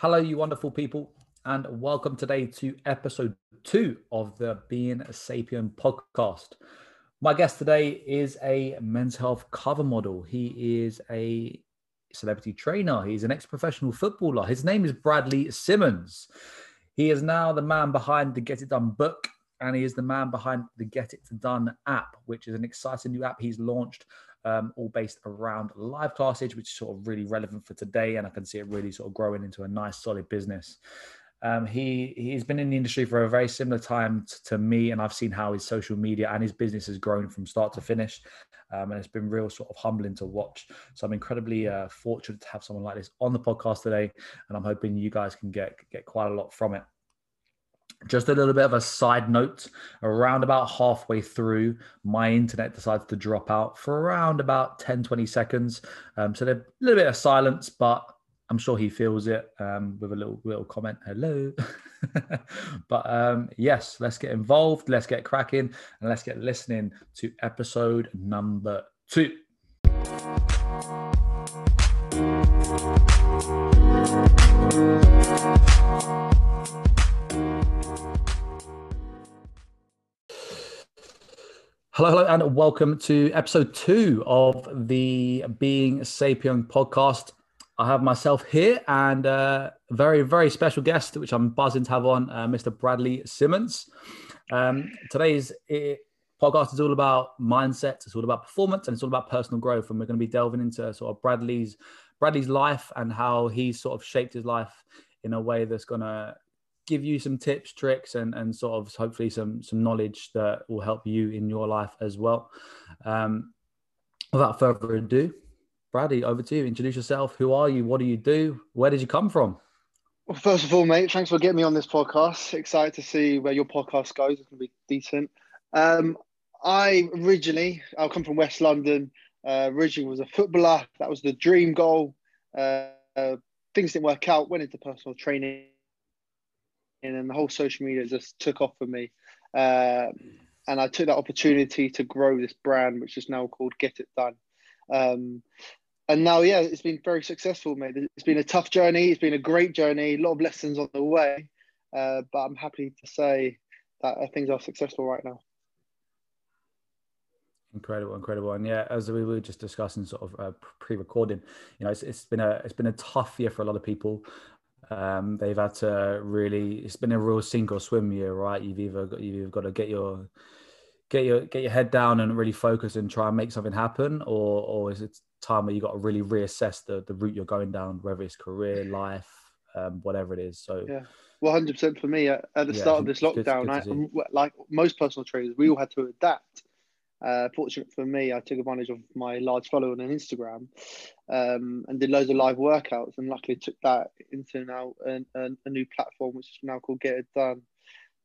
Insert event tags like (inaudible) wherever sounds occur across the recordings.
Hello, you wonderful people, and welcome today to episode two of the Being a Sapien podcast. My guest today is a men's health cover model. He is a celebrity trainer, he's an ex professional footballer. His name is Bradley Simmons. He is now the man behind the Get It Done book, and he is the man behind the Get It Done app, which is an exciting new app he's launched um, all based around live classes, which is sort of really relevant for today. And I can see it really sort of growing into a nice, solid business. Um, he he's been in the industry for a very similar time t- to me, and I've seen how his social media and his business has grown from start to finish, um, and it's been real sort of humbling to watch. So I'm incredibly uh, fortunate to have someone like this on the podcast today, and I'm hoping you guys can get get quite a lot from it. Just a little bit of a side note around about halfway through, my internet decides to drop out for around about 10 20 seconds. Um, so a little bit of silence, but I'm sure he feels it um, with a little little comment. Hello, (laughs) but um, yes, let's get involved, let's get cracking, and let's get listening to episode number two. Hello, hello, and welcome to episode two of the Being Sapien podcast. I have myself here and a very, very special guest, which I'm buzzing to have on, uh, Mr. Bradley Simmons. Um, today's eh, podcast is all about mindset, it's all about performance, and it's all about personal growth. And we're going to be delving into sort of Bradley's Bradley's life and how he's sort of shaped his life in a way that's going to give you some tips, tricks, and and sort of hopefully some some knowledge that will help you in your life as well. Um, without further ado, Brady, over to you. Introduce yourself. Who are you? What do you do? Where did you come from? Well, first of all, mate, thanks for getting me on this podcast. Excited to see where your podcast goes. It's going to be decent. Um, I originally, I come from West London. Uh, originally was a footballer. That was the dream goal. Uh, uh, things didn't work out. Went into personal training and then the whole social media just took off for me. Uh, and I took that opportunity to grow this brand, which is now called Get It Done. Um, and now, yeah, it's been very successful, mate. It's been a tough journey. It's been a great journey. A lot of lessons on the way, uh, but I'm happy to say that things are successful right now. Incredible, incredible, and yeah, as we were just discussing, sort of uh, pre-recording, you know, it's, it's been a it's been a tough year for a lot of people. Um, they've had to really. It's been a real sink or swim year, right? You've either got, you've either got to get your get your get your head down and really focus and try and make something happen, or or is it time where you got to really reassess the the route you're going down, whether it's career, life, um, whatever it is. So yeah. Hundred percent for me. At, at the yeah, start of this lockdown, good, good I, like most personal trainers, we all had to adapt. Uh, fortunate for me, I took advantage of my large following on Instagram um, and did loads of live workouts, and luckily took that into now a, new platform which is now called Get It Done,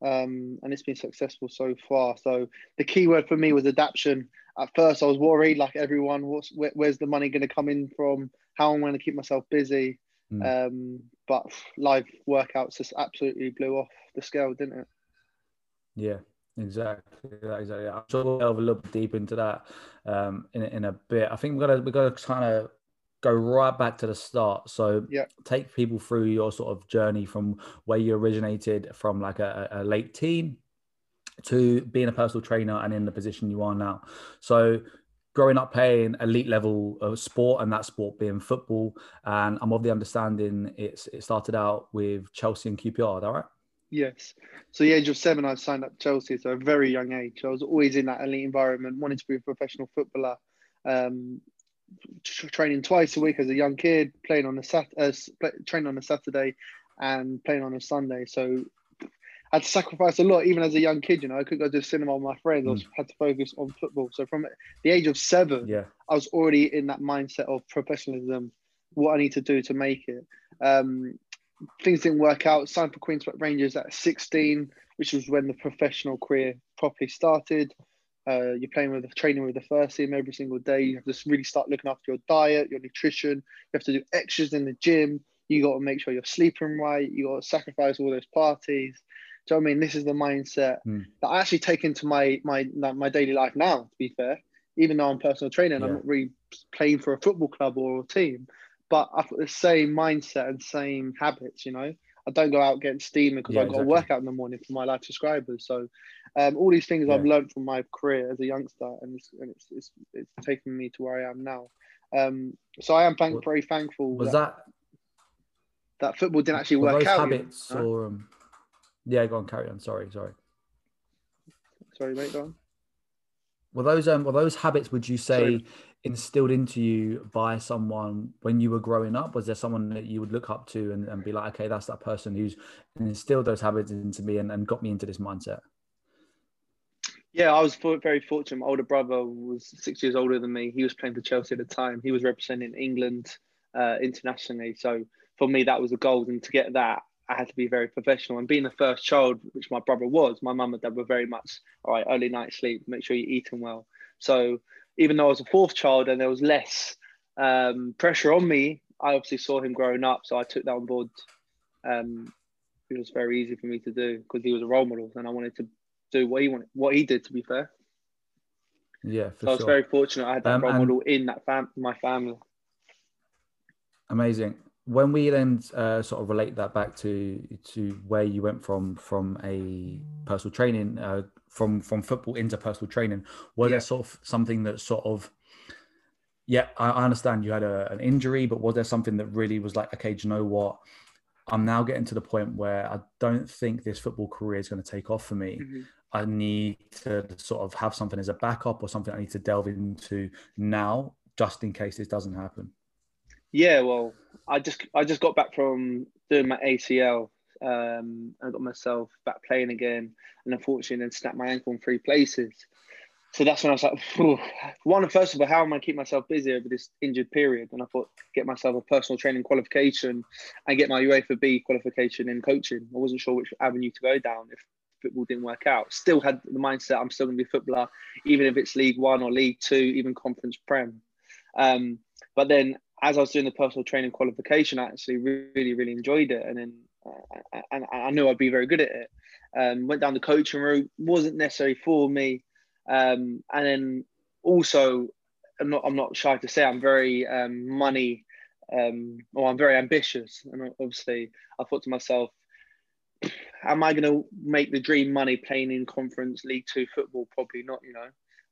um, and it's been successful so far. So the key word for me was adaptation. At first, I was worried, like everyone, what's where, where's the money going to come in from? How am I'm going to keep myself busy? Mm. Um, but live workouts just absolutely blew off the scale, didn't it? Yeah, Exactly, exactly. I'm sure we'll delve a little bit deep into that um, in in a bit. I think we're gonna we're gonna kind of go right back to the start. So yeah. take people through your sort of journey from where you originated from, like a, a late teen, to being a personal trainer and in the position you are now. So growing up playing elite level of sport and that sport being football and i'm of the understanding it's it started out with chelsea and qpr is that right Yes. So the age of seven, I signed up Chelsea. So a very young age. I was always in that elite environment, wanting to be a professional footballer. Um, training twice a week as a young kid, playing on a sat, uh, training on a Saturday, and playing on a Sunday. So I had to sacrifice a lot, even as a young kid. You know, I couldn't go to the cinema with my friends. Mm. I had to focus on football. So from the age of seven, yeah, I was already in that mindset of professionalism. What I need to do to make it. Um, things didn't work out. Signed for Queens Rangers at 16, which was when the professional career properly started. Uh, you're playing with the training with the first team every single day. You have to really start looking after your diet, your nutrition. You have to do extras in the gym. You got to make sure you're sleeping right. You got to sacrifice all those parties. Do you know I mean? This is the mindset mm. that I actually take into my my my daily life now. To be fair, even though I'm personal trainer, yeah. I'm not really playing for a football club or a team but I've got the same mindset and same habits. You know, I don't go out getting steaming because Yeah, I've got exactly. to work out in the morning for my live subscribers. So, um, all these things I've learned from my career as a youngster, and it's and it's it's, it's taken me to where I am now. Um, so I am thank, very thankful Was that, that that football didn't actually work those out. you know? habits or um, yeah, go on, carry on. Sorry, sorry. Sorry, mate. Go on. Well, those um well, those habits would you say Sorry. Instilled into you by someone when you were growing up? Was there someone that you would look up to and, and be like, okay, that's that person who's instilled those habits into me and, and got me into this mindset? Yeah, I was very fortunate. My older brother was six years older than me. He was playing for Chelsea at the time. He was representing England uh, internationally. So for me, that was a goal. And to get that, I had to be very professional. And being the first child, which my brother was, my mum and dad were very much, all right, early night sleep, make sure you're eating well. So even though I was a fourth child and there was less um, pressure on me, I obviously saw him growing up. So I took that on board. Um, it was very easy for me to do because he was a role model and I wanted to do what he wanted, what he did. To be fair, Yeah, for so I was sure. very fortunate. I had that Um, role model in that fam, my family. Amazing. When we then uh, sort of relate that back to to where you went from from a personal training uh, from from football into personal training, was Yeah. there sort of something that sort of yeah, I understand you had a, an injury, but was there something that really was like, okay, do you know what? I'm now getting to the point where I don't think this football career is going to take off for me. Mhm. I need to sort of have something as a backup or something I need to delve into now, just in case this doesn't happen. Yeah, well, I just I just got back from doing my ACL. Um, I got myself back playing again, and unfortunately, then snapped my ankle in three places. So that's when I was like, Phew. one, first of all, how am I keep myself busy over this injured period? And I thought, get myself a personal training qualification and get my UEFA B qualification in coaching. I wasn't sure which avenue to go down if football didn't work out. Still had the mindset I'm still going to be a footballer, even if it's League One or League Two, even Conference Prem. Um, but then as I was doing the personal training qualification, I actually really, really enjoyed it. And then uh, and I knew I'd be very good at it. Um, went down the coaching route, wasn't necessarily for me. Um, and then also, I'm not, I'm not shy to say I'm very um, money, um, or I'm very ambitious. And obviously, I thought to myself, am I going to make the dream money playing in Conference League Two football? Probably not, you know.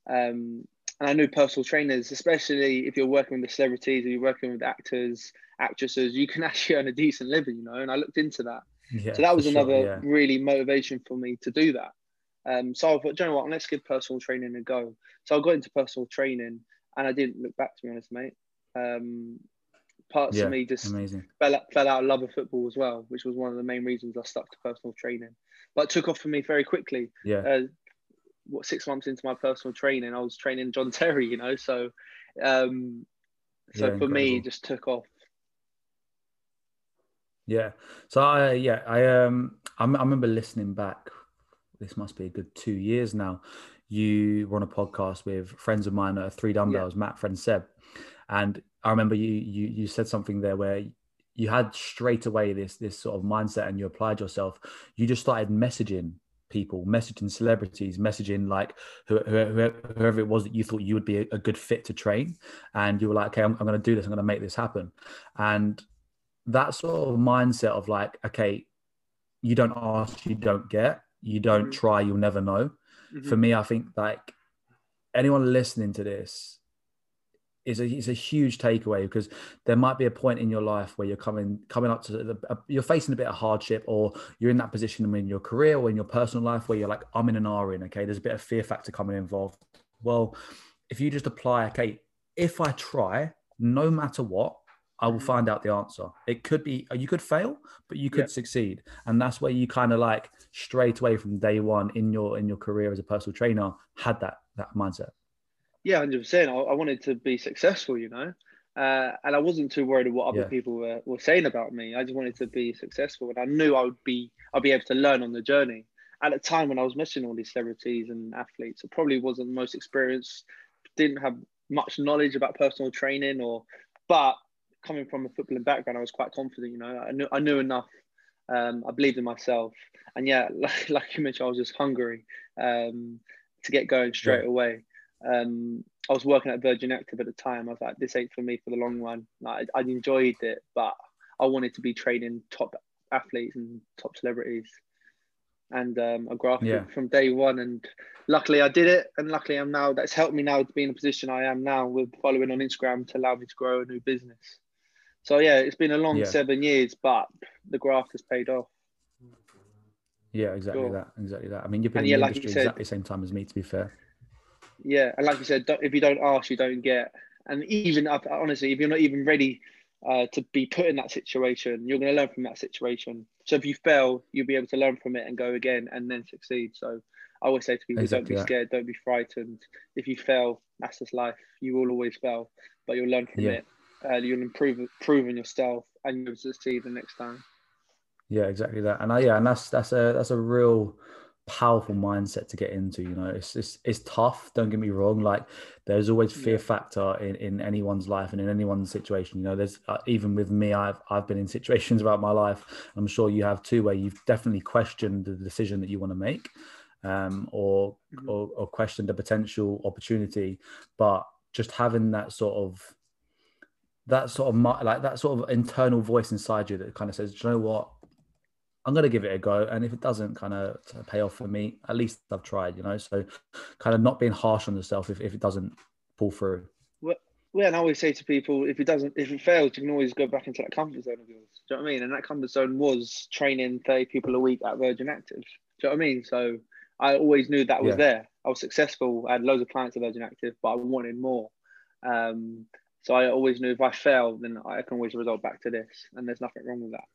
Um, and I knew personal trainers, especially if you're working with the celebrities, or you're working with actors, actresses, you can (laughs) actually earn a decent living, you know. And I looked into that, Yeah, so that was sure, another yeah. really motivation for me to do that. Um, so I thought, you know what? Let's give personal training a go. So I got into personal training, and I didn't look back, to be honest, mate. Um, parts Yeah, of me just amazing. fell out, fell out of love of football as well, which was one of the main reasons I stuck to personal training. But it took off for me very quickly. Yeah, Uh, what six months into my personal training, I was training John Terry, you know. So, um, so Yeah, for me, incredible. it just took off. Yeah. So I yeah I um I, m- I remember listening back. This must be a good two years now. You were on a podcast with friends of mine at Three Dumbbells, Matt, friend Seb, and I remember you you you said something there where you had straight away this this sort of mindset and you applied yourself. You just started messaging people, messaging celebrities, messaging like who- who- whoever it was that you thought you would be a, a good fit to train, and you were like, okay, I'm, I'm going to do this. I'm going to make this happen, and that sort of mindset of like, okay, you don't ask, you don't get, you don't Mhm. try, you'll never know. Mhm. For me, I think like anyone listening to this is a is a huge takeaway because there might be a point in your life where you're coming coming up to the, uh, you're facing a bit of hardship or you're in that position in your career or in your personal life where you're like I'm in an R in okay there's a bit of fear factor coming involved well if you just apply okay if I try no matter what I will Mhm. find out the answer it could be you could fail but you could Yeah. succeed and that's where you kind of like straight away from day one in your in your career as a personal trainer had that that mindset Yeah, hundred percent. I, I wanted to be successful, you know, uh, and I wasn't too worried of what other Yeah. people were, were saying about me. I just wanted to be successful, and I knew I would be. I'd be able to learn on the journey. At the time when I was messaging all these celebrities and athletes, I probably wasn't the most experienced. Didn't have much knowledge about personal training, or but coming from a footballing background, I was quite confident. You know, I knew I knew enough. Um, I believed in myself, and yeah, (laughs) like, like you mentioned, I was just hungry um, to get going straight Yeah. away. Um, I was working at Virgin Active at the time. I was like, this ain't for me for the long run. Like, I, I enjoyed it, but I wanted to be training top athletes and top celebrities. And um, I grafted yeah. from day one, and luckily I did it. And luckily I'm now that's helped me now to be in the position I am now with following on Instagram to allow me to grow a new business. So yeah, it's been a long yeah. seven years, but the graft has paid off. Yeah, exactly cool. that. Exactly that. I mean, you've been and in yeah, the industry said, exactly the same time as me, to be fair. Yeah, and like you said, if you don't ask, you don't get. And even honestly, if you're not even ready uh, to be put in that situation, you're going to learn from that situation. So if you fail, you'll be able to learn from it and go again and then succeed. So I always say to people, exactly don't be scared, don't be frightened. If you fail, that's just life. You will always fail, but you'll learn from yeah. it. Uh, you'll improve, improve in yourself, and you'll succeed the next time. Yeah, exactly that. And I, yeah, and that's that's a that's a real powerful mindset to get into. You know, it's it's, it's tough. Don't get me wrong. Like there's always fear factor in, in anyone's life and in anyone's situation. You know, there's uh, even with me, I've I've been in situations about my life. I'm sure you have too, where you've definitely questioned the decision that you want to make, um, or, mm-hmm. or or questioned the potential opportunity. But just having that sort of that sort of like that sort of internal voice inside you that kind of says, you know what, I'm going to give it a go. And if it doesn't kind of pay off for me, at least I've tried, you know? So kind of not being harsh on yourself if, if it doesn't pull through. Well, well, and I always say to people, if it doesn't, if it fails, you can always go back into that comfort zone of yours. Do you know what I mean? And that comfort zone was training 30 people a week at Virgin Active. Do you know what I mean? So I always knew that was yeah. there. I was successful. I had loads of clients at Virgin Active, but I wanted more. Um, so I always knew if I fail, then I can always result back to this, and there's nothing wrong with that.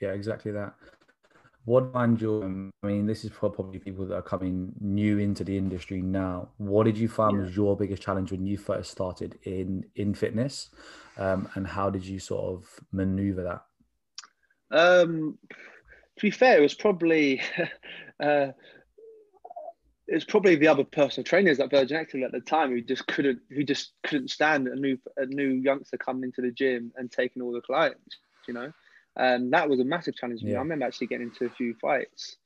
Yeah, exactly that. What find your? I mean, this is for probably people that are coming new into the industry now. What did you find yeah. was your biggest challenge when you first started in in fitness, um, and how did you sort of maneuver that? Um, to be fair, it was probably (laughs) uh, it was probably the other personal trainers at Virgin Active at the time who just couldn't who just couldn't stand a new a new youngster coming into the gym and taking all the clients. You know, um, that was a massive challenge for me. I remember actually getting into a few fights.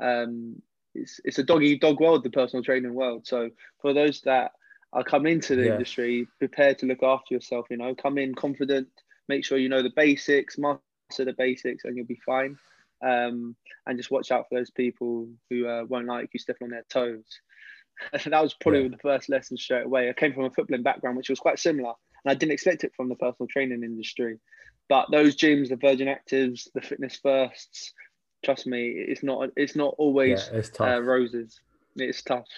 Um, it's, it's a doggy dog world, the personal training world. So for those that are coming into the yeah. industry, prepared to look after yourself, you know, come in confident, make sure you know the basics, master the basics, and you'll be fine. Um, and just watch out for those people who uh, won't like you stepping on their toes. (laughs) that was probably yeah. the first lesson straight away. I came from a footballing background, which was quite similar, and I didn't expect it from the personal training industry. But those gyms, the Virgin Actives, the Fitness Firsts, trust me, it's not it's not always yeah, it's uh, roses. It's tough.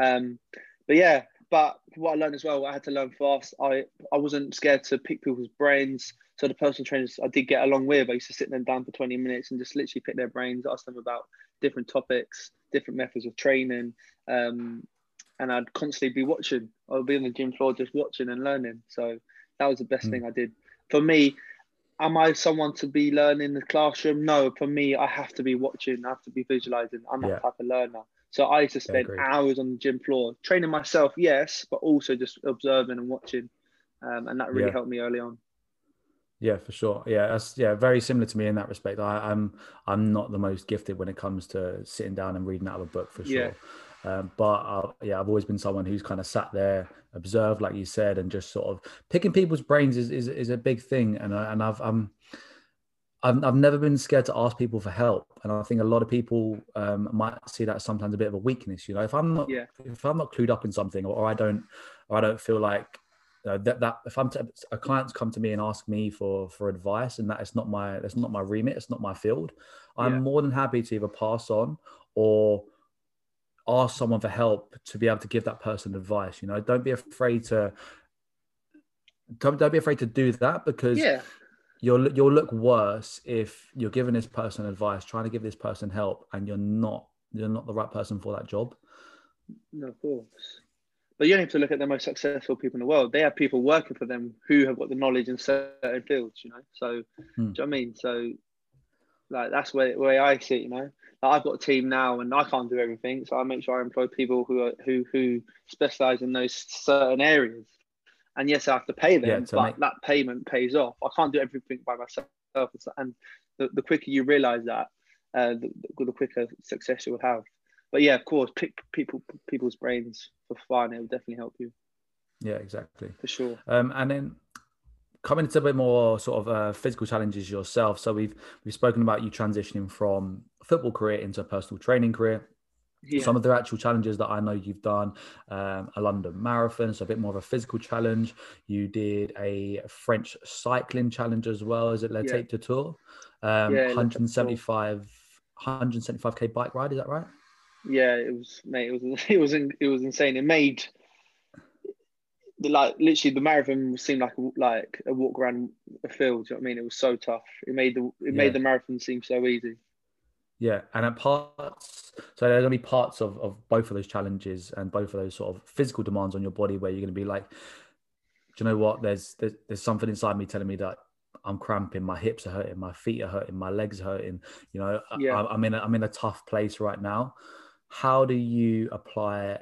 Um, but yeah, but what I learned as well, I had to learn fast. I I wasn't scared to pick people's brains. So the personal trainers I did get along with, I used to sit them down for 20 minutes and just literally pick their brains, ask them about different topics, different methods of training. Um, and I'd constantly be watching. I would be on the gym floor just watching and learning. So that was the best mm. thing I did. For me, am I someone to be learning in the classroom? No, for me, I have to be watching, I have to be visualizing. I'm that yeah. type of learner. So I used to spend hours on the gym floor training myself, yes, but also just observing and watching. Um, and that really yeah. helped me early on. Yeah, for sure. Yeah, that's yeah, very similar to me in that respect. I, am I'm, I'm not the most gifted when it comes to sitting down and reading out of a book for sure. Yeah. Um, but uh, yeah, I've always been someone who's kind of sat there, observed, like you said, and just sort of picking people's brains is is, is a big thing. And I, and I've um I've, I've never been scared to ask people for help, and I think a lot of people um, might see that sometimes a bit of a weakness. You know, if I'm not yeah. if I'm not clued up in something, or, or I don't or I don't feel like uh, that that if I'm to, a client's come to me and ask me for for advice, and that is not my that's not my remit, it's not my field. I'm yeah. more than happy to either pass on or ask someone for help to be able to give that person advice. You know, don't be afraid to don't, don't be afraid to do that because yeah. you'll you'll look worse if you're giving this person advice, trying to give this person help, and you're not you're not the right person for that job. No, of course. But you don't have to look at the most successful people in the world. They have people working for them who have got the knowledge in certain fields, you know. So, hmm. do you know I mean? So, like that's where where I see it, you know. I've got a team now, and I can't do everything, so I make sure I employ people who are, who who specialize in those certain areas. And yes, I have to pay them, yeah, but make... that payment pays off. I can't do everything by myself, and the, the quicker you realize that, uh, the, the quicker success you will have. But yeah, of course, pick people people's brains for fun. It will definitely help you. Yeah, exactly. For sure. Um, and then coming into a bit more sort of uh, physical challenges yourself. So we've we've spoken about you transitioning from football career into a personal training career. Yeah. Some of the actual challenges that I know you've done, um, a London marathon, so a bit more of a physical challenge. You did a French cycling challenge as well. Is it L'Étape du Tour? Um, yeah, 175, 175k bike ride. Is that right? Yeah, it was, mate. It was, (laughs) it was, it was insane. It made like literally the marathon seemed like a, like a walk around a field. Do You know what I mean? It was so tough. It made the it made the marathon seem so easy. Yeah, and at parts, so there's gonna be parts of, of both of those challenges and both of those sort of physical demands on your body where you're gonna be like, do you know what? There's there's, there's something inside me telling me that I'm cramping, my hips are hurting, my feet are hurting, my legs are hurting. You know, yeah. I, I'm in a, I'm in a tough place right now. How do you apply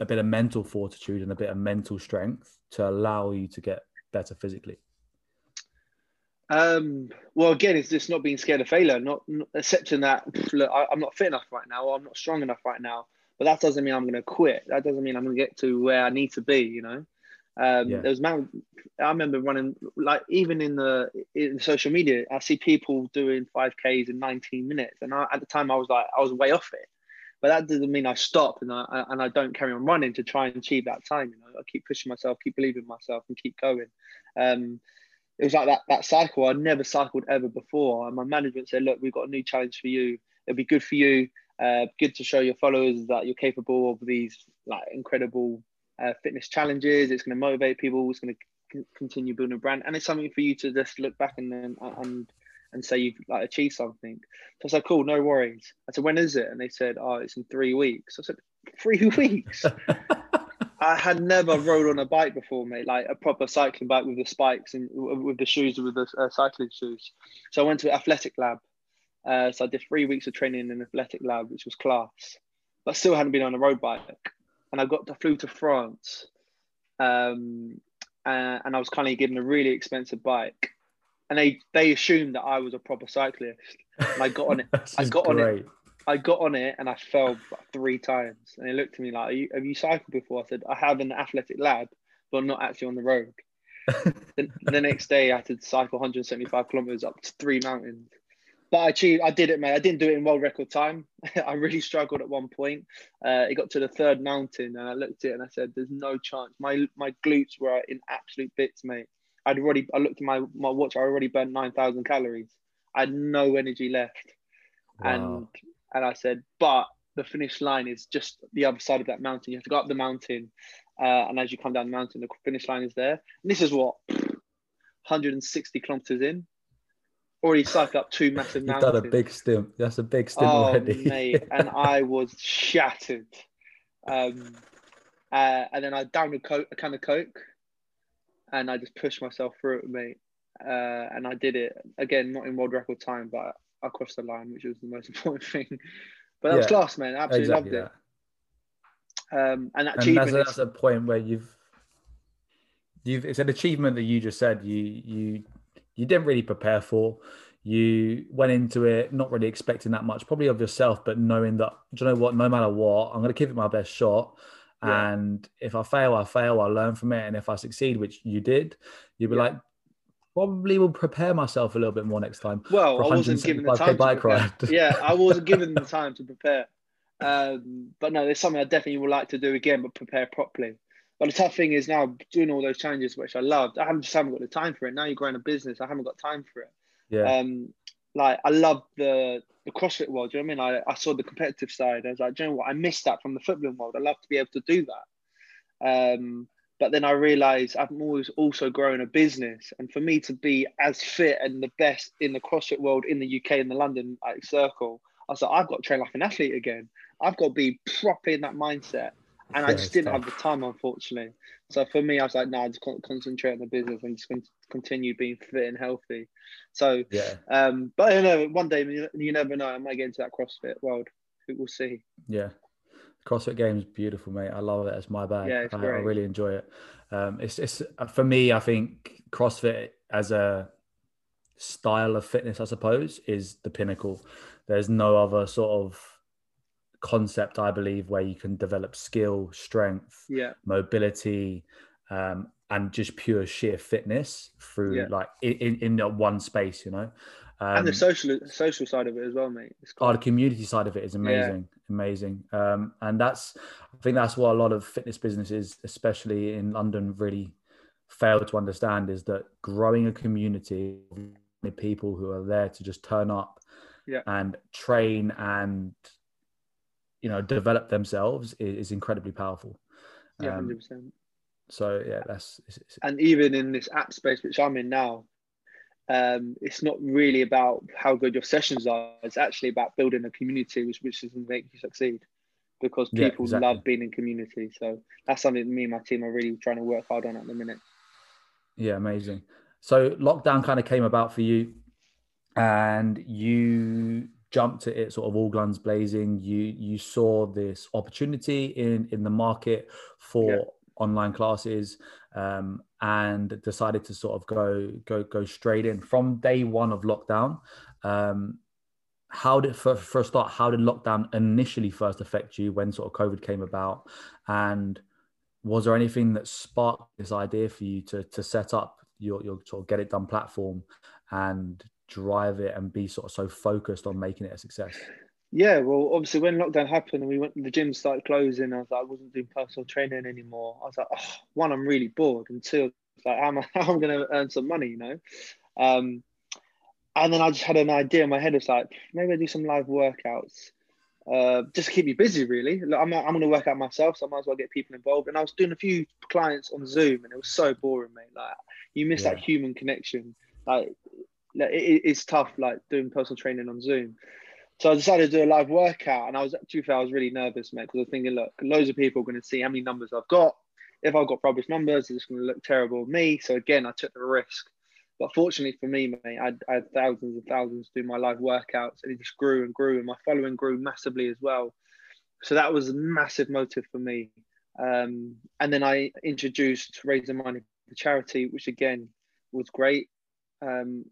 a bit of mental fortitude and a bit of mental strength to allow you to get better physically? Um, well, again, it's just not being scared of failure, not, not accepting that look, I, am not fit enough right now, or I'm not strong enough right now. But that doesn't mean I'm going to quit. That doesn't mean I'm going to get to where I need to be. You know, um, yeah. there was man. I remember running like even in the in social media, I see people doing five Ks in 19 minutes, and I, at the time I was like I was way off it. But that doesn't mean I stop and I and I don't carry on running to try and achieve that time. You know, I keep pushing myself, keep believing in myself, and keep going. Um, it was like that that cycle. I never cycled ever before, and my management said, "Look, we've got a new challenge for you. It'll be good for you. Uh, good to show your followers that you're capable of these like incredible uh, fitness challenges. It's going to motivate people. It's going to c- continue building a brand, and it's something for you to just look back and then and and say you've like achieved something. So I said, cool, no worries. I said, when is it? And they said, oh, it's in three weeks. I said, three (laughs) weeks. (laughs) I had never rode on a bike before, mate, like a proper cycling bike with the spikes and with the shoes, with the uh, cycling shoes. So I went to athletic lab. Uh, so I did three weeks of training in an athletic lab, which was class, but still hadn't been on a road bike. And I got to flew to France, um, uh, and I was kind of given a really expensive bike and they they assumed that I was a proper cyclist. And I got on it. (laughs) I got great. on it. I got on it and I fell three times. And they looked at me like, you, "Have you cycled before?" I said, "I have in the athletic lab, but not actually on the road." (laughs) the, the, next day, I had to cycle 175 kilometers up to three mountains. But I achieved. I did it, mate. I didn't do it in world record time. (laughs) I really struggled at one point. Uh, it got to the third mountain, and I looked at it and I said, "There's no chance." My my glutes were in absolute bits, mate. I'd already I looked at my my watch. I already burned nine thousand calories. I had no energy left, wow. and and I said, but the finish line is just the other side of that mountain. You have to go up the mountain, uh, and as you come down the mountain, the finish line is there. And this is what (sniffs) 160 kilometers in. Already cycled up two massive mountains. Done a big stint. That's a big stint oh, already. mate, and (laughs) I was shattered. Um, uh, and then I downed a, coke, a can of Coke and I just pushed myself through it, mate. Uh, and I did it again, not in world record time, but I crossed the line, which was the most (laughs) important thing. But that yeah, was class, man. I absolutely exactly loved it. Um, and that and achievement. That's, that's a point where you've you've it's an achievement that you just said you you you didn't really prepare for. You went into it not really expecting that much, probably of yourself, but knowing that do you know what, no matter what, I'm going to give it my best shot yeah. And if I fail, I fail, I learn from it. And if I succeed, which you did, you'd be yeah. like, probably will prepare myself a little bit more next time. Well, I wasn't given the time bike ride. (laughs) yeah, I wasn't given the time to prepare. Um, but no, there's something I definitely would like to do again, but prepare properly. But the tough thing is now doing all those challenges, which I loved. I haven't just haven't got the time for it. Now you're growing a business, I haven't got time for it. Yeah. Um, like I love the the CrossFit world. Do you know what I mean? I, I saw the competitive side. I was like, do you know what? I missed that from the footballing world. I love to be able to do that. Um, but then I realized I'm always also growing a business, and for me to be as fit and the best in the CrossFit world in the UK in the London like, circle, I was like, I've got to train like an athlete again. I've got to be properly in that mindset, and I just didn't have the time, unfortunately. So for me, I was like, no, nah, just concentrate on the business and just continue being fit and healthy. So yeah. Um, but you know one day you never know. I might get into that CrossFit world. We'll see. Yeah. CrossFit Games beautiful, mate. I love it. It's my bag. Yeah, it's I. I really enjoy it. Um, it's it's for me. I think CrossFit as a style of fitness, I suppose, is the pinnacle. There's no other sort of concept, I believe, where you can develop skill, strength, yeah, mobility, um, and just pure sheer fitness through Yeah. like in, in in one space, you know. Um, and the social social side of it as well, mate. It's oh, the community side of it is amazing, amazing. Um, and that's, I think that's what a lot of fitness businesses, especially in London, really fail to understand is that growing a community of people who are there to just turn up Yeah. and train and you know develop themselves is, is incredibly powerful. yeah, Um, hundred percent. so yeah, that's it's, it's, And even in this app space which I'm in now, um, it's not really about how good your sessions are. It's actually about building a community, which which is going to make you succeed. Because Yeah, people exactly. love being in community, so that's something me and my team are really trying to work hard on at the minute. Yeah, amazing. So lockdown kind of came about for you, and you jumped at it sort of all guns blazing. You you saw this opportunity in in the market for Yeah. online classes, um, and decided to sort of go go go straight in from day one of lockdown. Um, how did for, for a start? How did lockdown initially first affect you when sort of COVID came about, and was there anything that sparked this idea for you to to set up your your sort of get it done platform and drive it and be sort of so focused on making it a success? Yeah, well, obviously when lockdown happened and we went, the gym started closing. I was like, I wasn't doing personal training anymore. I was like, oh, one, I'm really bored, and two, like, how am I, (laughs) how am going to earn some money, you know? Um, and then I just had an idea in my head. It's like maybe I do some live workouts, uh, just to keep me busy. Really, Like, I'm I'm going to work out myself, so I might as well get people involved. And I was doing a few clients on Zoom, and it was so boring, mate. Like you miss that human connection. Like it, it- it's tough, like doing personal training on Zoom. So I decided to do a live workout, and I was, to be fair, I was really nervous, mate, because I was thinking, look, loads of people are going to see how many numbers I've got. If I've got rubbish numbers, it's going to look terrible of me. So again, I took the risk. But fortunately for me, mate, I had, I had thousands and thousands doing my live workouts, and it just grew and grew, and my following grew massively as well. So that was a massive motive for me. Um, and then I introduced raising money for charity, which again was great. Um,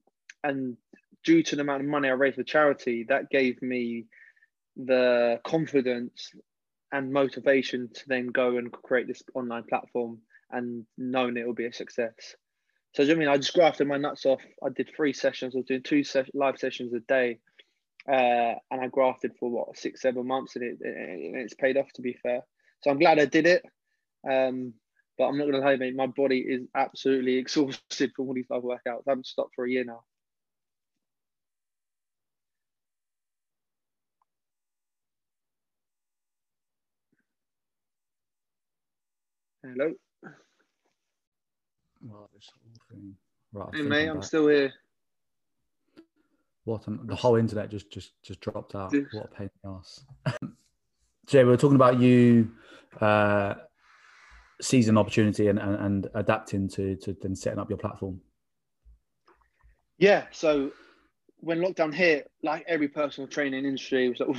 and due to the amount of money I raised for charity, that gave me the confidence and motivation to then go and create this online platform and knowing it will be a success. So, I mean? I just grafted my nuts off. I did three sessions. I was doing two live sessions a day, uh, and I grafted for what six, seven months, and it, it, it's paid off. To be fair, so I'm glad I did it. Um, but I'm not gonna lie, mate. My body is absolutely (laughs) exhausted from all these live workouts. I haven't stopped for a year now. Hello, Wow, this whole thing. Right, I hey think mate, I'm I'm still here. What an, the whole internet just just just dropped out. Dude. What a pain in the ass. (laughs) Jay, we were talking about you uh, seizing opportunity and, and, and adapting to to then setting up your platform. Yeah, so when lockdown hit, like every personal training industry was like,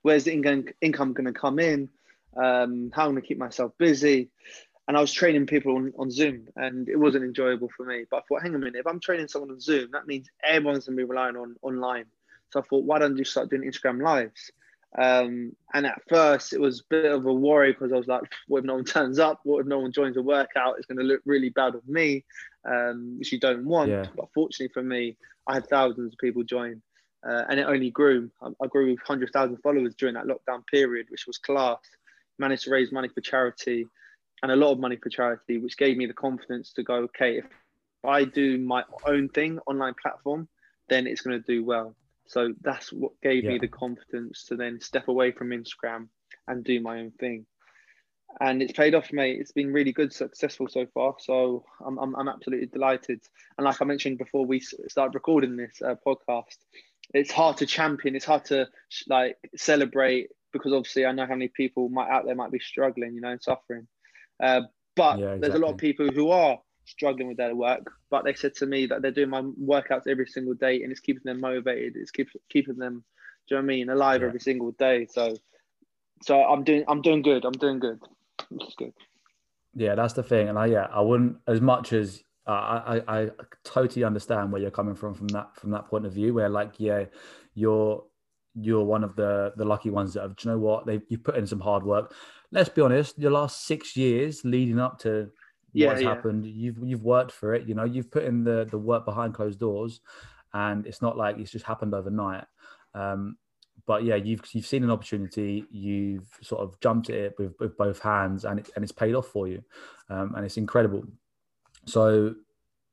where's the income income going to come in? Um, how am I going to keep myself busy? And I was training people on, on Zoom, and it wasn't enjoyable for me. But I thought, hang on a minute, if I'm training someone on Zoom, that means everyone's going to be relying on online. So I thought, why don't you start doing Instagram lives? Um, and at first, it was a bit of a worry because I was like, what if no one (laughs) turns up? What if no one joins a workout? It's going to look really bad of me, um, which you don't want. Yeah. But fortunately for me, I had thousands of people join, uh, and it only grew. I, I grew 100,000 followers during that lockdown period, which was class. Managed to raise money for charity and a lot of money for charity, which gave me the confidence to go, okay, if I do my own thing, online platform, then it's going to do well. So that's what gave me the confidence to then step away from Instagram and do my own thing. And it's paid off, mate. It's been really good, successful so far. So I'm, I'm, I'm absolutely delighted. And like I mentioned before we s- started recording this uh, podcast, it's hard to champion. It's hard to like celebrate because obviously I know how many people might out there might be struggling, you know, and suffering. Uh, but Yeah, there's a lot of people who are struggling with their work, but they said to me that they're doing my workouts every single day and it's keeping them motivated. It's keep, keeping them, do you know what I mean, alive Yeah. every single day. So, so I'm doing, I'm doing good. I'm doing good. Is good. Yeah, that's the thing, and I yeah, I wouldn't as much as uh, I, I I totally understand where you're coming from from that from that point of view. Where like yeah, you're you're one of the the lucky ones that have. Do you know what? They you put in some hard work. Let's be honest. Your last six years leading up to Yeah, what's yeah. happened, you've you've worked for it. You know, you've put in the the work behind closed doors, and it's not like it's just happened overnight. Um, but yeah, you've you've seen an opportunity. You've sort of jumped at it with, with both hands, and it, and it's paid off for you, um, and it's incredible. So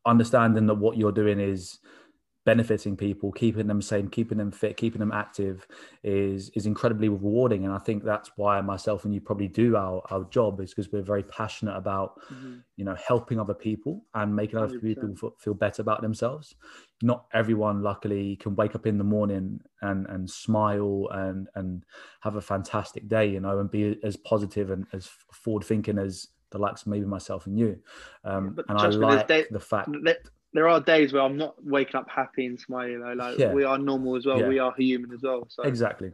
understanding that what you're doing is benefiting people, keeping them sane, keeping them fit, keeping them active is is incredibly rewarding. And I think that's why myself and you probably do our, our job is because we're very passionate about, Mhm. you know, helping other people and making other 100%. people feel better about themselves. Not everyone luckily can wake up in the morning and and smile and and have a fantastic day, you know, and be as positive and as forward thinking as the likes of maybe myself and you. Um, but and I like day- the fact There, there are days where I'm not waking up happy and smiling. Though. Like Yeah. we are normal as well. Yeah. We are human as well. So exactly.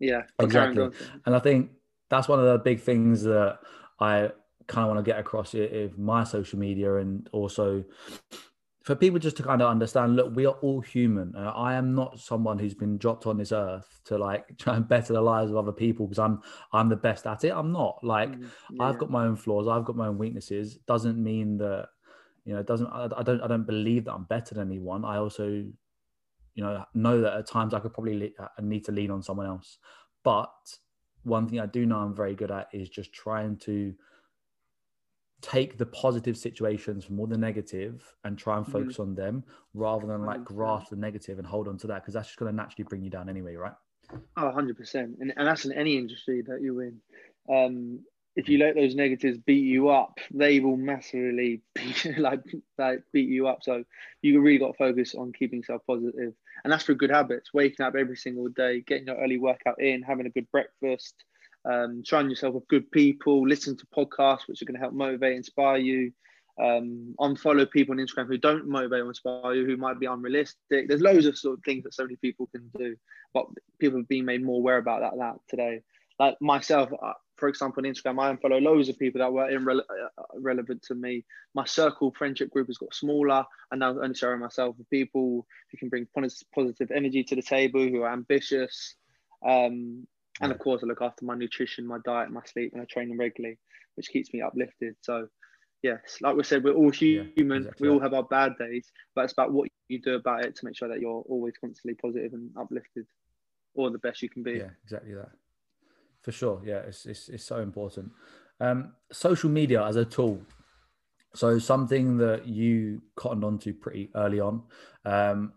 yeah, Exactly. And I think that's one of the big things that I kind of want to get across with my social media and also for people just to kind of understand look, we are all human. Uh, I am not someone who's been dropped on this earth to like try and better the lives of other people because I'm I'm the best at it. I'm not. Like Mhm. I've got my own flaws. I've got my own weaknesses. Doesn't mean that you know. It doesn't. I, I don't. I don't believe that I'm better than anyone. I also, you know, know that at times I could probably le- I need to lean on someone else. But one thing I do know I'm very good at is just trying to take the positive situations from all the negative and try and Mhm. focus on them rather than like grasp the negative and hold on to that because that's just going to naturally bring you down anyway, right? Oh, 100%. And, and that's in any industry that you're in. Um, if you let those negatives beat you up, they will massively (laughs) beat, like, like beat you up. So you really got to focus on keeping yourself positive. And that's through good habits, waking up every single day, getting your early workout in, having a good breakfast, um, surrounding yourself with good people, listening to podcasts which are going to help motivate, inspire you. Um, unfollow people on Instagram who don't motivate or inspire you, who might be unrealistic. There's loads of sort of things that so many people can do, but people have been made more aware about that, that today. Like myself, uh, for example, on Instagram, I unfollow loads of people that were irrele- uh, relevant to me. My circle friendship group has got smaller, and now I'm only surrounding myself with people who can bring positive energy to the table, who are ambitious. Um, and of course, I look after my nutrition, my diet, my sleep, and I train regularly, which keeps me uplifted. So, yes, like we said, we're all Yeah, human. exactly we all have our bad days, but it's about what you do about it to make sure that you're always constantly positive and uplifted, or the best you can be. Yeah, exactly that. For sure. Yeah, it's it's, it's so important. Um, social media as a tool. So something that you cottoned onto pretty early on. Um,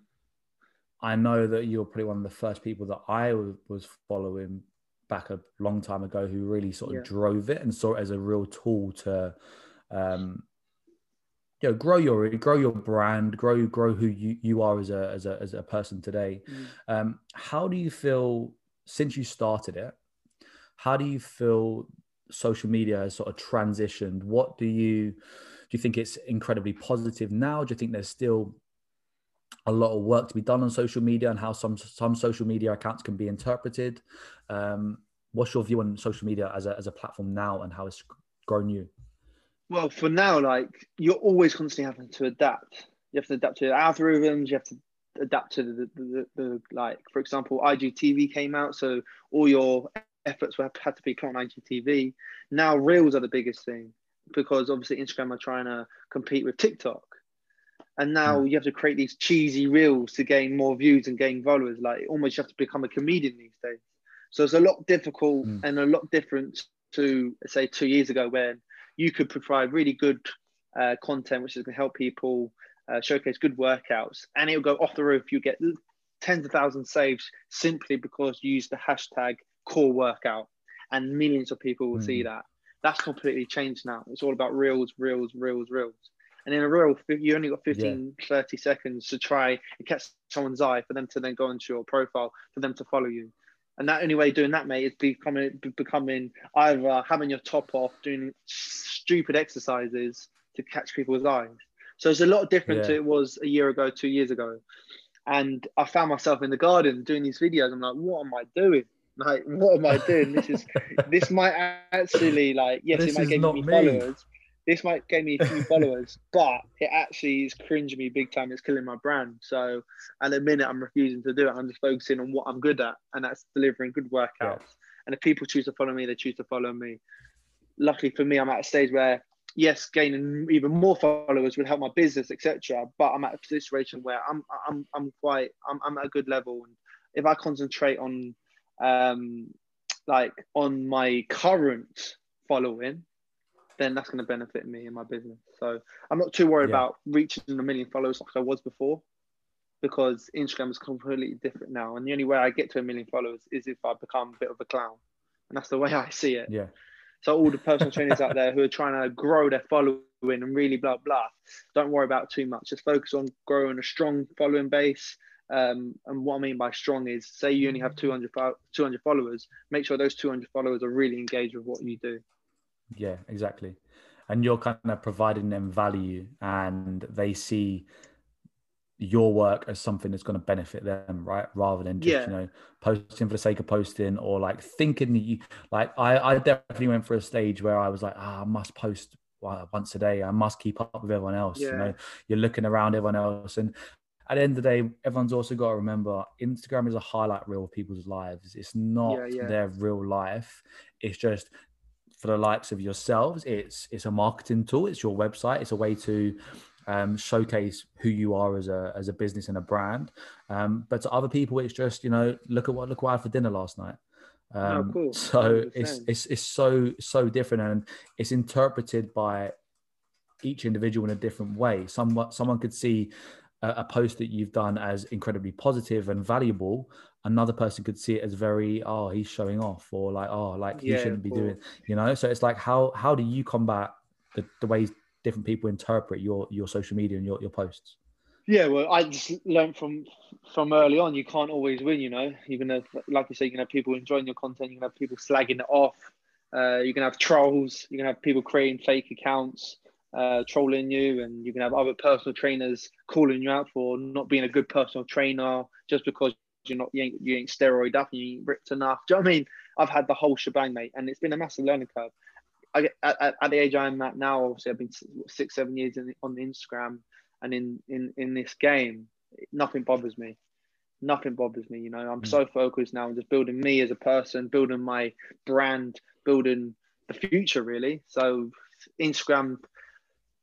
I know that you're probably one of the first people that I was, following back a long time ago who really sort of Yeah. drove it and saw it as a real tool to um, you know grow your grow your brand grow grow who you, you are as a, as a as a person today Mm. um, how do you feel since you started it? How do you feel social media has sort of transitioned? What do you do? You think it's incredibly positive now? Do you think there's still a lot of work to be done on social media and how some some social media accounts can be interpreted? Um, what's your view on social media as a as a platform now and how it's grown you? Well, for now, like you're always constantly having to adapt. You have to adapt to the algorithms. You have to adapt to the, the, the, the like, for example, IGTV came out, so all your efforts were, had to be put on IGTV. Now, Reels are the biggest thing because obviously Instagram are trying to compete with TikTok, and now you have to create these cheesy reels to gain more views and gain followers. Like almost you have to become a comedian these days. So it's a lot difficult Mm. and a lot different to say two years ago when you could provide really good uh, content which is going to help people uh, showcase good workouts and it'll go off the roof you get tens of thousands saves simply because you use the hashtag core workout and millions of people will see Mm. that that's completely changed now it's all about reels reels reels reels and in a reel you only got 15 30 seconds to try and catch someone's eye for them to then go into your profile for them to follow you and that only way doing that, mate, is becoming becoming either having your top off, doing stupid exercises to catch people's eyes. So it's a lot different to it was a year ago, two years ago. And I found myself in the garden doing these videos. I'm like, what am I doing? Like, what am I doing? This is (laughs) this might actually like yes, This it might give me me. followers. this might gain me a few followers, but it actually is cringing me big time. It's killing my brand. So at the minute, I'm refusing to do it. I'm just focusing on what I'm good at, and that's delivering good workouts. Yeah. And if people choose to follow me, they choose to follow me. Luckily for me, I'm at a stage where yes, gaining even more followers would help my business, etc. But I'm at a situation where I'm I'm I'm quite I'm I'm at a good level, and if I concentrate on um like on my current following, then that's going to benefit me in my business. So I'm not too worried yeah. about reaching a million followers like I was before, because Instagram is completely different now, and the only way I get to a million followers is if I become a bit of a clown, and that's the way I see it. Yeah. So all the personal trainers out there who are trying to grow their following and really blah blah, don't worry about too much. Just focus on growing a strong following base. Um, and what I mean by strong is, say you only have 200, 200 followers, make sure those 200 followers are really engaged with what you do. Yeah, exactly. And you're kind of providing them value, and they see your work as something that's going to benefit them, right? Rather than just, yeah. you know, posting for the sake of posting or like thinking that you like I, I definitely went for a stage where I was like, ah, I must post once a day. I must keep up with everyone else. Yeah. You know, you're looking around everyone else. And at the end of the day, everyone's also got to remember Instagram is a highlight reel of people's lives. It's not yeah, yeah. their real life. It's just for the likes of yourselves. It's it's a marketing tool. It's your website. It's a way to um, showcase who you are as a as a business and a brand. Um, but to other people, it's just you know look at what look what I had for dinner last night. Oh, um, oh, cool. (laughs) So it's it's it's so so different, and it's interpreted by each individual in a different way. Someone someone could see a, post that you've done as incredibly positive and valuable. Another person could see it as very oh he's showing off or like oh like he yeah, shouldn't be doing you know. So it's like how how do you combat the, the ways different people interpret your your social media and your, your posts yeah well i just learned from from early on you can't always win you know you're gonna like you say you're gonna have people enjoying your content you're gonna have people slagging it off uh, you're gonna have trolls you're gonna have people creating fake accounts uh, trolling you and you can have other personal trainers calling you out for not being a good personal trainer just because you're not you ain't, you ain't steroid up and you ain't ripped enough do you know what I mean I've had the whole shebang mate and it's been a massive learning curve I, at, at, the age I'm at now, obviously I've been six, seven years in, on the Instagram and in, in, in this game, nothing bothers me. Nothing bothers me. You know, I'm mm. so focused now on just building me as a person, building my brand, building the future really. So Instagram,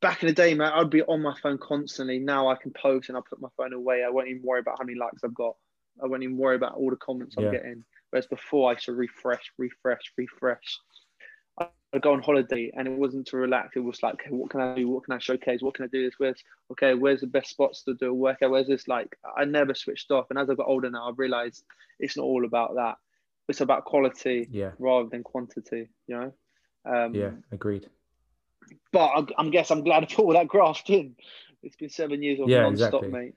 back in the day, man, I'd be on my phone constantly. Now I can post and I put my phone away. I won't even worry about how many likes I've got. I won't even worry about all the comments yeah. I'm getting. Whereas before I should refresh, refresh, refresh. I'd go on holiday and it wasn't to relax. It was like, okay, what can I do? What can I showcase? What can I do this with? Okay, where's the best spots to do a workout? Where's this? Like, I never switched off. And as I got older now, I've realized it's not all about that. It's about quality yeah. rather than quantity, you know? Um, yeah, agreed. But I, I guess I'm glad I put all that graft in. It's been seven years of yeah, non-stop, exactly. mate.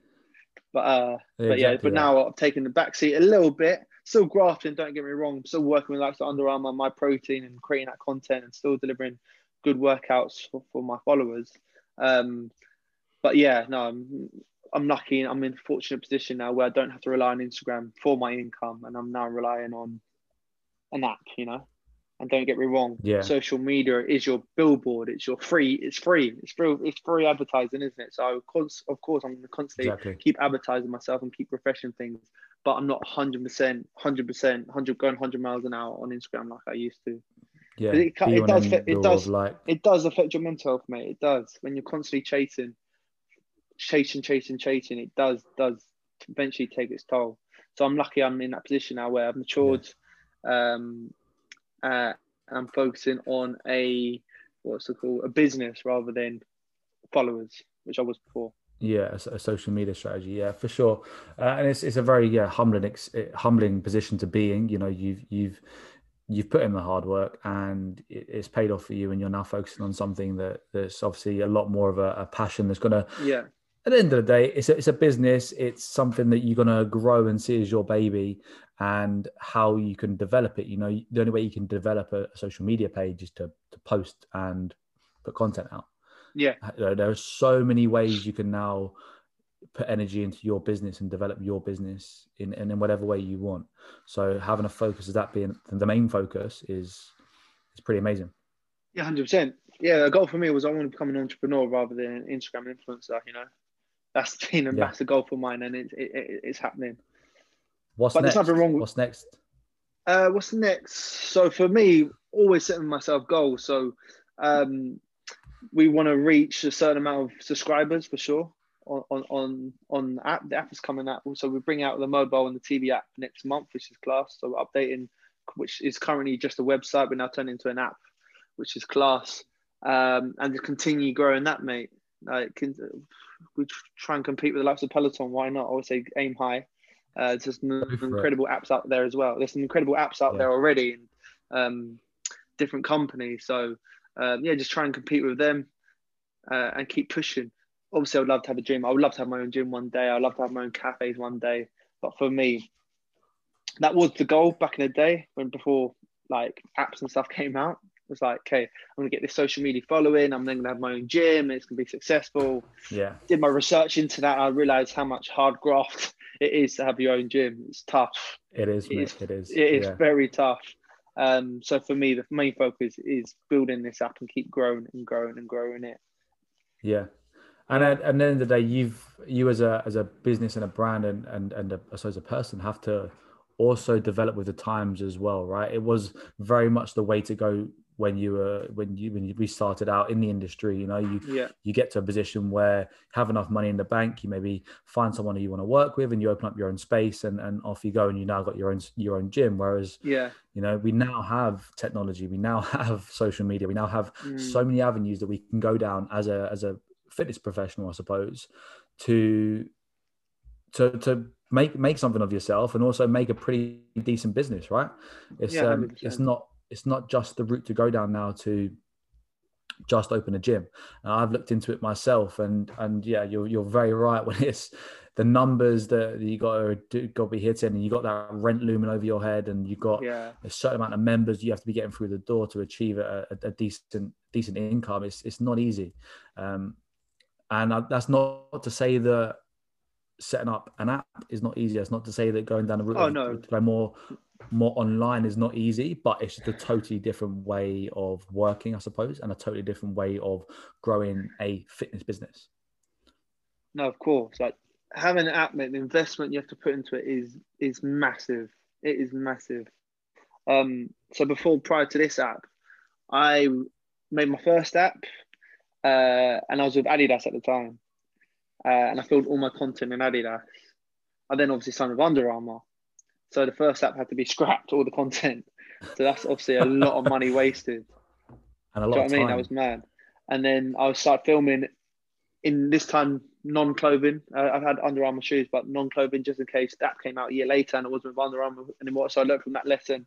But uh, yeah, but yeah, but now I've taken the back seat a little bit still grafting, don't get me wrong. I'm still working with like the Under Armour, Myprotein, and creating that content and still delivering good workouts for, for my followers. Um, but yeah, no, I'm, I'm lucky. I'm in a fortunate position now where I don't have to rely on Instagram for my income, and I'm now relying on an app, you know. And don't get me wrong, yeah. social media is your billboard. It's your free. It's free. It's free. It's free advertising, isn't it? So of course, of course, I'm going to constantly exactly. keep advertising myself and keep refreshing things but I'm not 100%, 100%, 100 going 100 miles an hour on Instagram like I used to. Yeah, it, it does. It does. Like... It does affect your mental health, mate. It does. When you're constantly chasing, chasing, chasing, chasing, it does does eventually take its toll. So I'm lucky I'm in that position now where I've matured, yeah. um, uh, and I'm focusing on a what's it called a business rather than followers, which I was before. Yeah, a, a, social media strategy. Yeah, for sure. Uh, and it's it's a very yeah humbling ex- eh, humbling position to be in. You know, you've you've you've put in the hard work and it, it's paid off for you, and you're now focusing on something that that's obviously a lot more of a, a passion that's gonna. Yeah. At the end of the day, it's a, it's a business. It's something that you're gonna grow and see as your baby, and how you can develop it. You know, the only way you can develop a, social media page is to to post and put content out. Yeah. Uh, there are so many ways you can now put energy into your business and develop your business in, in, in whatever way you want. So having a focus of that being the main focus is is pretty amazing. Yeah, hundred percent. yeah, a goal for me was I want to become an entrepreneur rather than an Instagram influencer. You know, that's (laughs) been a yeah. massive goal for mine, and it, it, it it's happening. What's but next? There's nothing wrong. What's next? Uh, what's next? So for me, always setting myself goals. So um, we want to reach a certain amount of subscribers for sure on on on the app. The app is coming out. So we bring out the mobile and the TV app next month, which is class. So we're updating, which is currently just a website, but now turning into an app, which is class. Um, and to continue growing that, mate. Like can, we try and compete with the likes of Peloton. Why not? I would say aim high. Uh, there's just incredible it. apps out there as well. There's some incredible apps out yeah. there already in um, different companies. So um, yeah, just try and compete with them uh, and keep pushing. Obviously, I would love to have a gym. I would love to have my own gym one day. I'd love to have my own cafes one day. But for me, that was the goal back in the day when before like apps and stuff (laughs) came out. Was like, okay, I'm gonna get this social media following. I'm then gonna have my own gym. it's gonna be successful. Yeah. Did my research into that. I realized how much hard graft (laughs) it is to have your own gym. It's tough. It is. It is. It is, it is yeah. very tough. Um, so for me, the main focus is building this up and keep growing and growing and growing it. Yeah, and at, at the end of the day, you've you as a as a business and a brand and and and a, I suppose a person have to also develop with the times as well, right? It was very much the way to go when you were when you when we started out in the industry you know you yeah. you get to a position where you have enough money in the bank you maybe find someone who you want to work with and you open up your own space and and off you go and you now got your own your own gym whereas yeah you know we now have technology we now (laughs) have social media we now have mm. so many avenues that we can go down as a as a fitness professional i suppose to to to make make something of yourself and also make a pretty decent business right it's yeah, um it's not it's not just the route to go down now to just open a gym. And I've looked into it myself, and and yeah, you're you're very right (laughs) when it's the numbers that you got to got to be hitting, and you got that rent looming over your head, and you got yeah. a certain amount of members you have to be getting through the door to achieve a, a, a decent decent income. It's it's not easy, um, and that's not to say that setting up an app is not easy. It's not to say that going down the route oh, no. go more more online is not easy, but it's just a totally different way of working, I suppose, and a totally different way of growing a fitness business. No, of course. Like having an app, mate, the investment you have to put into it is is massive. It is massive. Um, so before prior to this app, I made my first app, uh, and I was with Adidas at the time, uh, and I filled all my content in Adidas. I then obviously signed with Under Armour, so the first app had to be (laughs) scrapped, all the content. So that's obviously a lot of money wasted. (laughs) And a lot Do you know what I mean? I was mad. And then I would start filming in this time non-clothing. Uh, I've had Under Armour shoes, but non-clothing just in case that came out a year later and it wasn't with Under Armour anymore. So I learned from that lesson.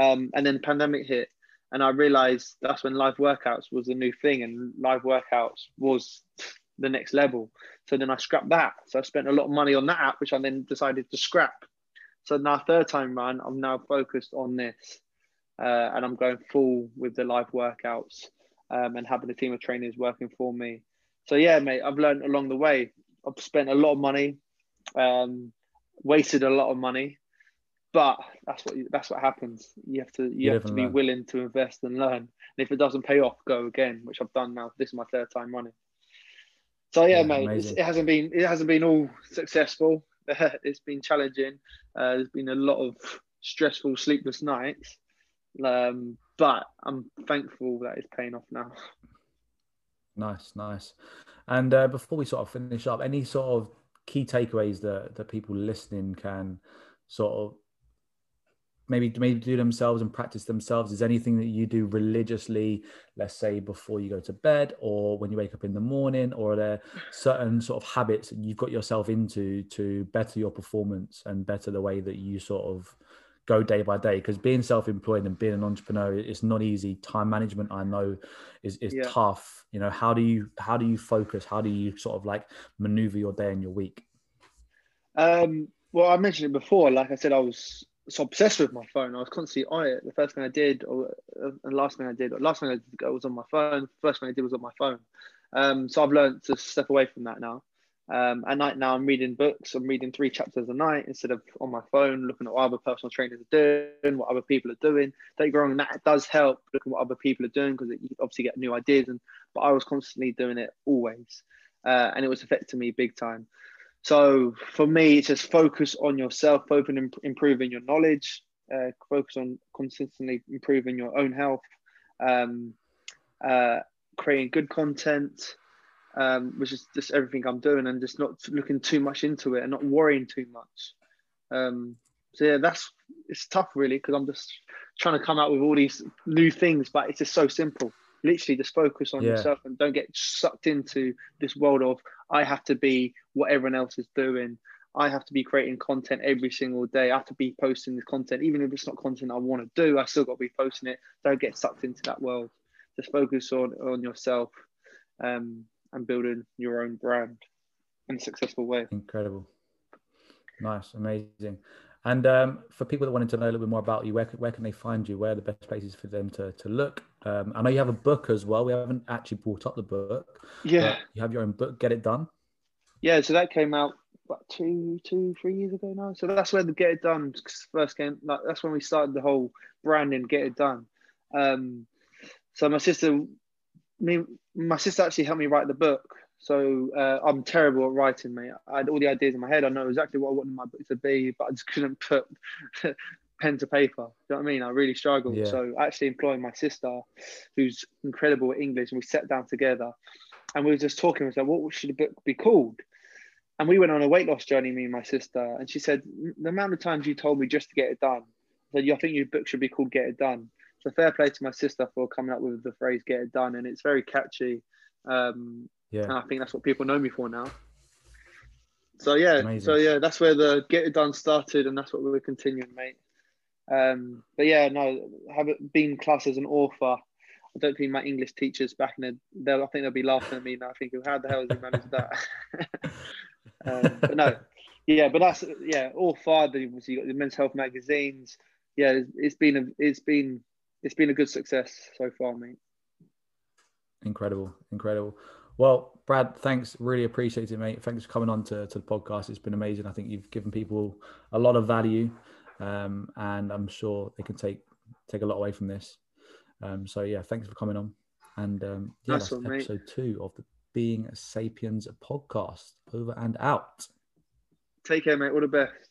Um, and then the pandemic hit, and I realized that's when live workouts was a new thing, and live workouts was the next level. So then I scrapped that. So I spent a lot of money on that app, which I then decided to scrap so now third time round, I'm now focused on this, uh, and I'm going full with the live workouts um, and having a team of trainers working for me. So yeah, mate, I've learned along the way. I've spent a lot of money, um, wasted a lot of money, but that's what that's what happens. You have to you, you have to be learn. willing to invest and learn. And if it doesn't pay off, go again, which I've done now. This is my third time running. So yeah, yeah mate, it hasn't been it hasn't been all successful. (laughs) it's been challenging. Uh, there's been a lot of stressful, sleepless nights, um, but I'm thankful that it's paying off now. Nice, nice. And uh, before we sort of finish up, any sort of key takeaways that that people listening can sort of maybe maybe do themselves and practice themselves. Is anything that you do religiously let's say before you go to bed or when you wake up in the morning or are there certain sort of habits that you've got yourself into to better your performance and better the way that you sort of go day by day? Because being self-employed and being an entrepreneur it's not easy. Time management i know is, is yeah. tough. You know how do you how do you focus? How do you sort of like maneuver your day and your week? Um well i mentioned it before. Like i said i was so obsessed with my phone. I was constantly on it. The first thing I did, or uh, the last thing I did, or last thing I did was on my phone. First thing I did was on my phone. Um, so I've learned to step away from that now. Um, at night now, I'm reading books. I'm reading three chapters a night instead of on my phone, looking at what other personal trainers are doing, what other people are doing. Don't get wrong, that does help looking at what other people are doing because you obviously get new ideas. And but I was constantly doing it always, uh, and it was affecting me big time. So for me, it's just focus on yourself, focus on improving your knowledge, uh, focus on consistently improving your own health, um, uh, creating good content, um, which is just everything I'm doing, and just not looking too much into it and not worrying too much. Um, so yeah, that's it's tough really because I'm just trying to come out with all these new things, but it's just so simple. Literally, just focus on yeah. yourself and don't get sucked into this world of I have to be what everyone else is doing. I have to be creating content every single day. I have to be posting this content, even if it's not content I want to do. I still got to be posting it. Don't get sucked into that world. Just focus on on yourself. Um, and building your own brand in a successful way. Incredible. Nice, amazing. And um, for people that wanted to know a little bit more about you, where, where can they find you? Where are the best places for them to, to look? Um, I know you have a book as well. We haven't actually brought up the book. Yeah. You have your own book, Get It Done. Yeah, so that came out about two, two, three years ago now. So that's where the Get It Done first came. Like, that's when we started the whole branding, Get It Done. Um, so my sister me, my sister actually helped me write the book. So uh, I'm terrible at writing, mate. I had all the ideas in my head. I know exactly what I wanted my book to be, but I just couldn't put (laughs) pen to paper. Do you know what I mean? I really struggled. Yeah. So actually employing my sister, who's incredible at English, and we sat down together and we were just talking. We said, what should the book be called? And we went on a weight loss journey, me and my sister. And she said, the amount of times you told me just to get it done, I said, I think your book should be called Get It Done. So fair play to my sister for coming up with the phrase "get it done," and it's very catchy. Um, yeah, and I think that's what people know me for now. So yeah, Amazing. so yeah, that's where the "get it done" started, and that's what we're continuing, mate. Um, but yeah, no, having been classed as an author, I don't think my English teachers back in the, I think they'll be laughing at me now, thinking, how the hell has he managed that? (laughs) um, but no, yeah, but that's yeah, all five. Obviously, you got the men's health magazines. Yeah, it's been a, it's been it's been a good success so far, mate. Incredible, incredible. Well, Brad, thanks. Really appreciate it, mate. Thanks for coming on to, to the podcast. It's been amazing. I think you've given people a lot of value, um, and I'm sure they can take take a lot away from this. Um, so yeah, thanks for coming on. And um, yeah, that's, episode mate. two of the Being Sapiens podcast. Over and out. Take care, mate. All the best.